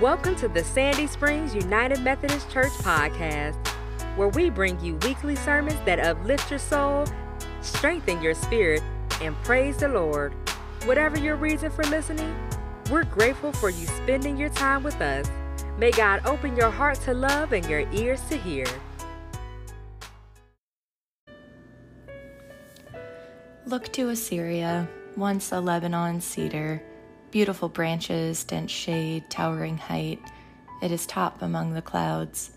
Welcome to the Sandy Springs United Methodist Church podcast, where we bring you weekly sermons that uplift your soul, strengthen your spirit, and praise the Lord. Whatever your reason for listening, we're grateful for you spending your time with us. May God open your heart to love and your ears to hear. Look to Assyria, once a Lebanon cedar, beautiful branches, dense shade, towering height. It is top among the clouds.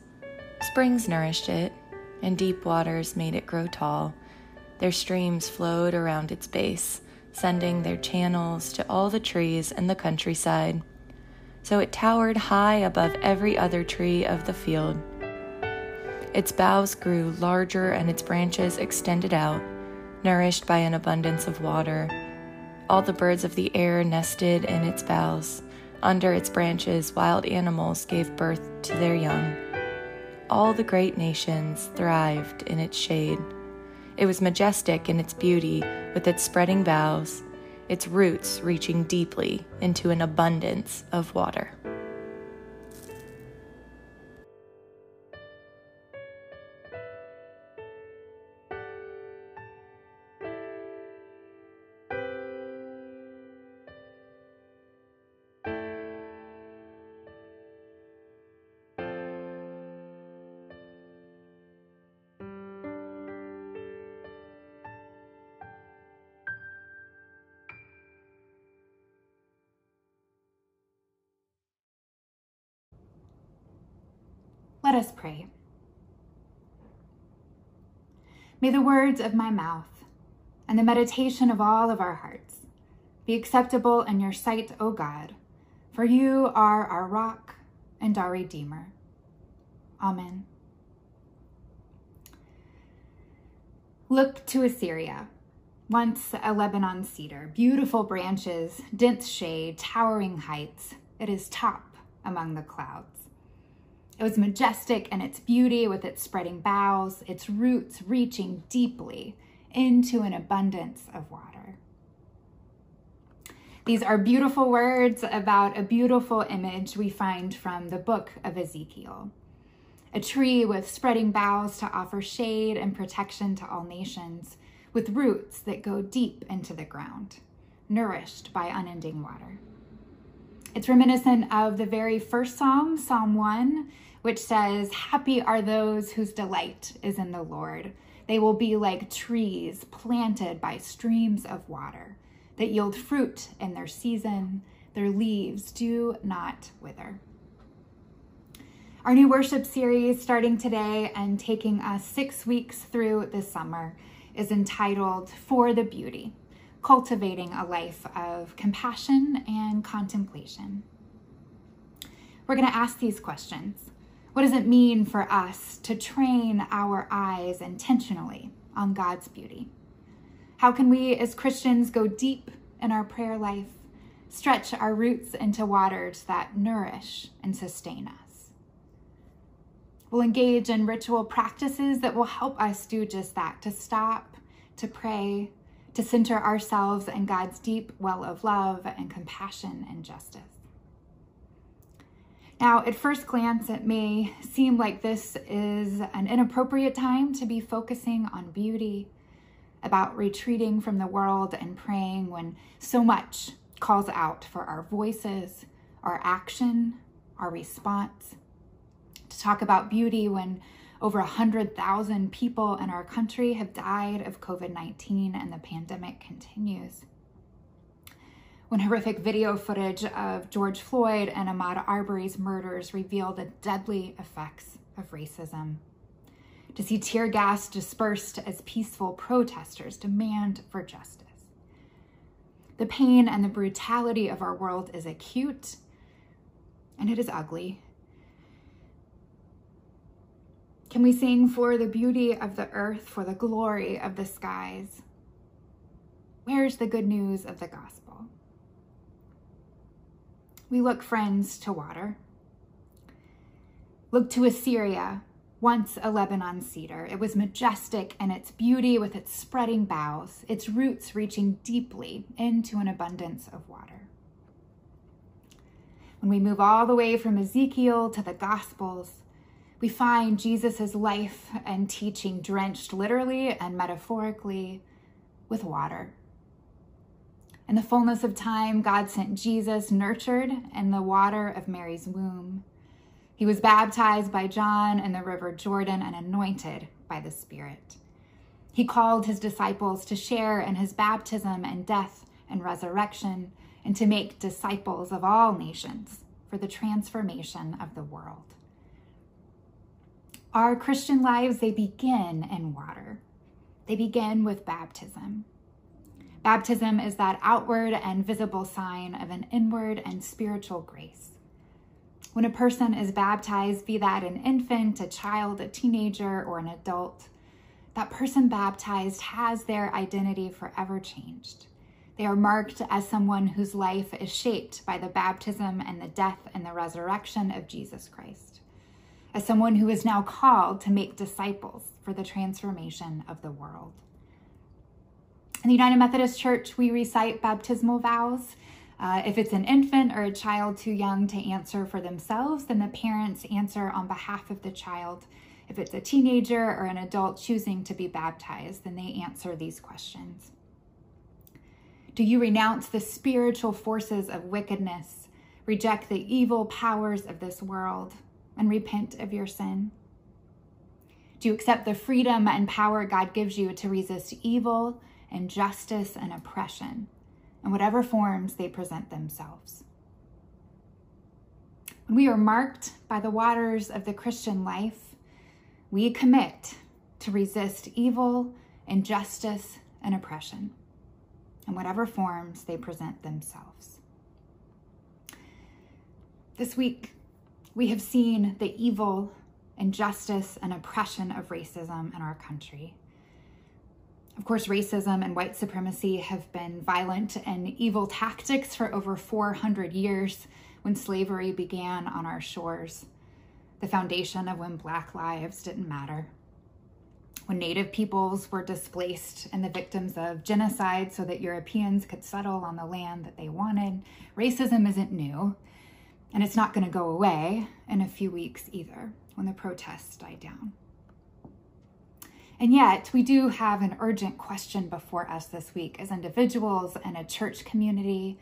Springs nourished it, and deep waters made it grow tall. Their streams flowed around its base, sending their channels to all the trees in the countryside. So it towered high above every other tree of the field. Its boughs grew larger and its branches extended out nourished by an abundance of water. All the birds of the air nested in its boughs. Under its branches, wild animals gave birth to their young. All the great nations thrived in its shade. It was majestic in its beauty, with its spreading boughs, its roots reaching deeply into an abundance of water. Let us pray. May the words of my mouth and the meditation of all of our hearts be acceptable in your sight, O God, for you are our rock and our Redeemer. Amen. Look to Assyria, once a Lebanon cedar, beautiful branches, dense shade, towering heights. It is top among the clouds. It was majestic in its beauty with its spreading boughs, its roots reaching deeply into an abundance of water. These are beautiful words about a beautiful image we find from the book of Ezekiel. A tree with spreading boughs to offer shade and protection to all nations, with roots that go deep into the ground, nourished by unending water. It's reminiscent of the very first psalm, Psalm 1, which says, Happy are those whose delight is in the Lord. They will be like trees planted by streams of water that yield fruit in their season. Their leaves do not wither. Our new worship series, starting today and taking us six weeks through the summer, is entitled For the Beauty Cultivating a Life of Compassion and Contemplation. We're going to ask these questions what does it mean for us to train our eyes intentionally on God's beauty? How can we as Christians go deep in our prayer life, stretch our roots into waters that nourish and sustain us? We'll engage in ritual practices that will help us do just that to stop, to pray, to center ourselves in God's deep well of love and compassion and justice. Now, at first glance, it may seem like this is an inappropriate time to be focusing on beauty, about retreating from the world and praying when so much calls out for our voices, our action, our response. To talk about beauty when over 100,000 people in our country have died of COVID 19 and the pandemic continues when horrific video footage of George Floyd and Ahmaud Arbery's murders revealed the deadly effects of racism. To see tear gas dispersed as peaceful protesters demand for justice. The pain and the brutality of our world is acute and it is ugly. Can we sing for the beauty of the earth, for the glory of the skies? Where's the good news of the gospel? we look friends to water. Look to Assyria, once a Lebanon cedar. It was majestic in its beauty with its spreading boughs, its roots reaching deeply into an abundance of water. When we move all the way from Ezekiel to the Gospels, we find Jesus' life and teaching drenched literally and metaphorically with water. In the fullness of time, God sent Jesus, nurtured in the water of Mary's womb. He was baptized by John in the river Jordan and anointed by the Spirit. He called his disciples to share in his baptism and death and resurrection and to make disciples of all nations for the transformation of the world. Our Christian lives, they begin in water. They begin with baptism. Baptism is that outward and visible sign of an inward and spiritual grace. When a person is baptized, be that an infant, a child, a teenager, or an adult, that person baptized has their identity forever changed. They are marked as someone whose life is shaped by the baptism and the death and the resurrection of Jesus Christ, as someone who is now called to make disciples for the transformation of the world. In the United Methodist Church, we recite baptismal vows. Uh, if it's an infant or a child too young to answer for themselves, then the parents answer on behalf of the child. If it's a teenager or an adult choosing to be baptized, then they answer these questions. Do you renounce the spiritual forces of wickedness, reject the evil powers of this world, and repent of your sin? Do you accept the freedom and power God gives you to resist evil injustice, and oppression in whatever forms they present themselves. When we are marked by the waters of the Christian life, we commit to resist evil, injustice, and oppression in whatever forms they present themselves. This week, we have seen the evil, injustice, and oppression of racism in our country. Of course, racism and white supremacy have been violent and evil tactics for over 400 years when slavery began on our shores, the foundation of when Black lives didn't matter. When Native peoples were displaced and the victims of genocide so that Europeans could settle on the land that they wanted, racism isn't new, and it's not going to go away in a few weeks either when the protests die down. And yet, we do have an urgent question before us this week as individuals and a church community.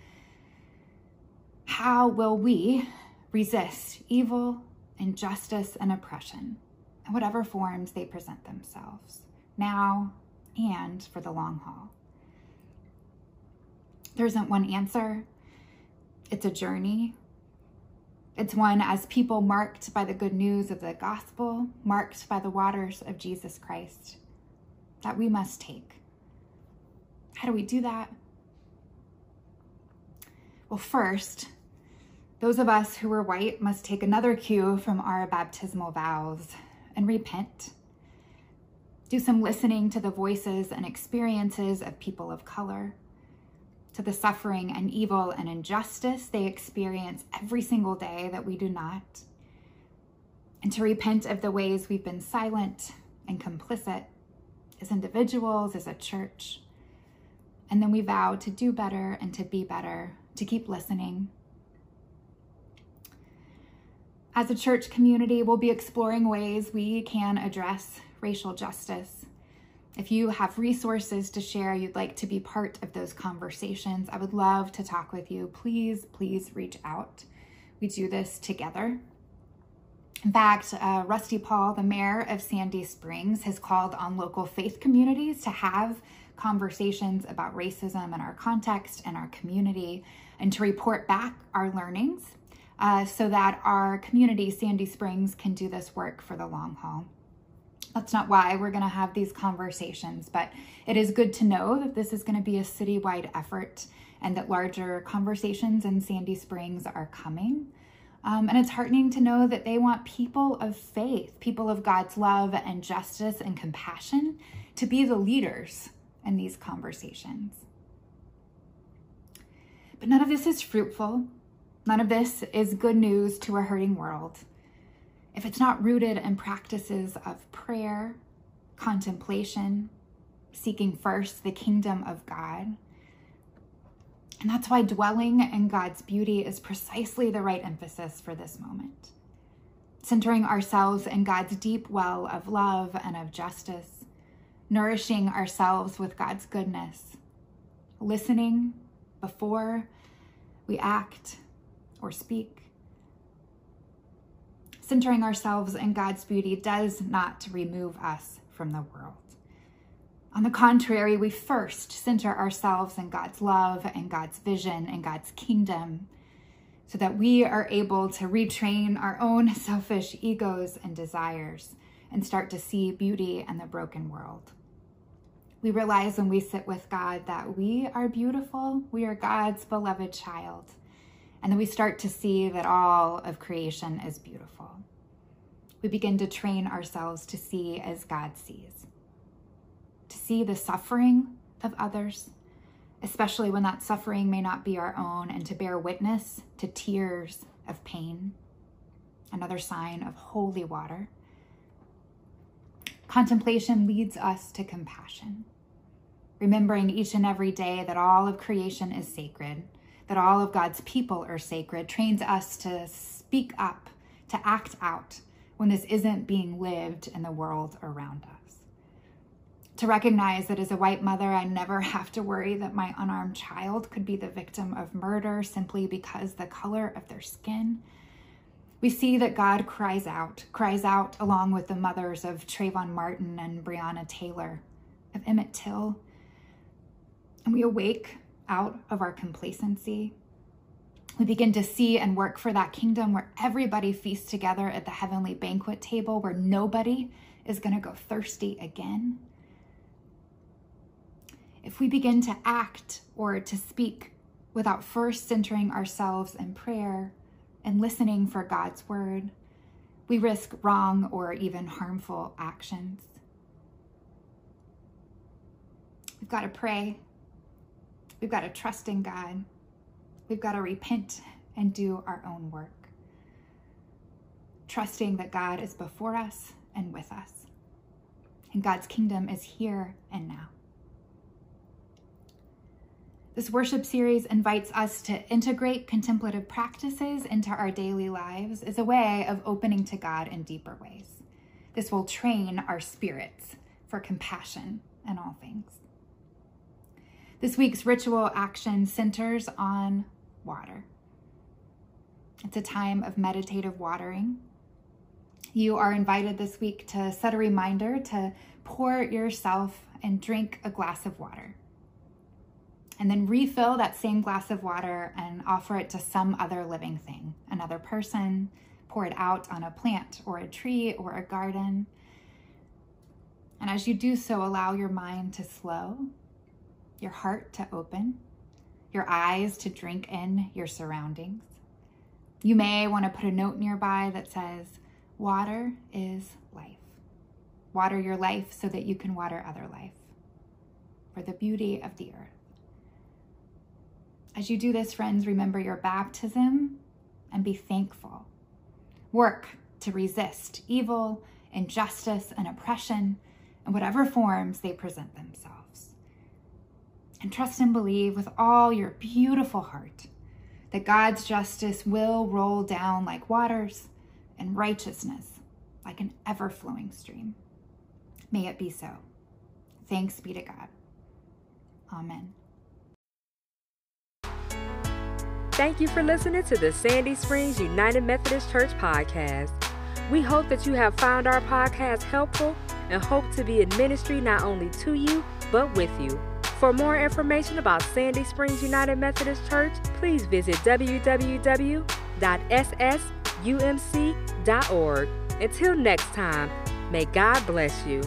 How will we resist evil, injustice, and oppression in whatever forms they present themselves, now and for the long haul? There isn't one answer, it's a journey it's one as people marked by the good news of the gospel, marked by the waters of Jesus Christ, that we must take. How do we do that? Well, first, those of us who are white must take another cue from our baptismal vows and repent. Do some listening to the voices and experiences of people of color to the suffering and evil and injustice they experience every single day that we do not, and to repent of the ways we've been silent and complicit as individuals, as a church. And then we vow to do better and to be better, to keep listening. As a church community, we'll be exploring ways we can address racial justice if you have resources to share, you'd like to be part of those conversations, I would love to talk with you. Please, please reach out. We do this together. In fact, uh, Rusty Paul, the mayor of Sandy Springs, has called on local faith communities to have conversations about racism in our context and our community and to report back our learnings uh, so that our community, Sandy Springs, can do this work for the long haul. That's not why we're going to have these conversations, but it is good to know that this is going to be a citywide effort and that larger conversations in Sandy Springs are coming. Um, and it's heartening to know that they want people of faith, people of God's love and justice and compassion to be the leaders in these conversations. But none of this is fruitful. None of this is good news to a hurting world if it's not rooted in practices of prayer, contemplation, seeking first the kingdom of God, And that's why dwelling in God's beauty is precisely the right emphasis for this moment. Centering ourselves in God's deep well of love and of justice, nourishing ourselves with God's goodness, listening before we act or speak. Centering ourselves in God's beauty does not remove us from the world. On the contrary, we first center ourselves in God's love and God's vision and God's kingdom so that we are able to retrain our own selfish egos and desires and start to see beauty in the broken world. We realize when we sit with God that we are beautiful, we are God's beloved child, and then we start to see that all of creation is beautiful. We begin to train ourselves to see as God sees to see the suffering of others, especially when that suffering may not be our own, and to bear witness to tears of pain, another sign of holy water. Contemplation leads us to compassion, remembering each and every day that all of creation is sacred, that all of God's people are sacred, trains us to speak up, to act out when this isn't being lived in the world around us to recognize that as a white mother, I never have to worry that my unarmed child could be the victim of murder simply because the color of their skin. We see that God cries out, cries out along with the mothers of Trayvon Martin and Breonna Taylor, of Emmett Till. And we awake out of our complacency. We begin to see and work for that kingdom where everybody feasts together at the heavenly banquet table, where nobody is going to go thirsty again if we begin to act or to speak without first centering ourselves in prayer and listening for God's word, we risk wrong or even harmful actions. We've got to pray. We've got to trust in God. We've got to repent and do our own work, trusting that God is before us and with us. And God's kingdom is here and now. This worship series invites us to integrate contemplative practices into our daily lives as a way of opening to God in deeper ways. This will train our spirits for compassion in all things. This week's ritual action centers on water. It's a time of meditative watering. You are invited this week to set a reminder to pour yourself and drink a glass of water and then refill that same glass of water and offer it to some other living thing, another person, pour it out on a plant or a tree or a garden. And as you do so, allow your mind to slow, your heart to open, your eyes to drink in your surroundings. You may want to put a note nearby that says, Water is life. Water your life so that you can water other life for the beauty of the earth. As you do this, friends, remember your baptism and be thankful. Work to resist evil, injustice, and oppression in whatever forms they present themselves. And trust and believe with all your beautiful heart that God's justice will roll down like waters and righteousness like an ever flowing stream. May it be so. Thanks be to God. Amen. Thank you for listening to the Sandy Springs United Methodist Church podcast. We hope that you have found our podcast helpful and hope to be in ministry not only to you, but with you. For more information about Sandy Springs United Methodist Church, please visit www.ssumc.org. Until next time, may God bless you.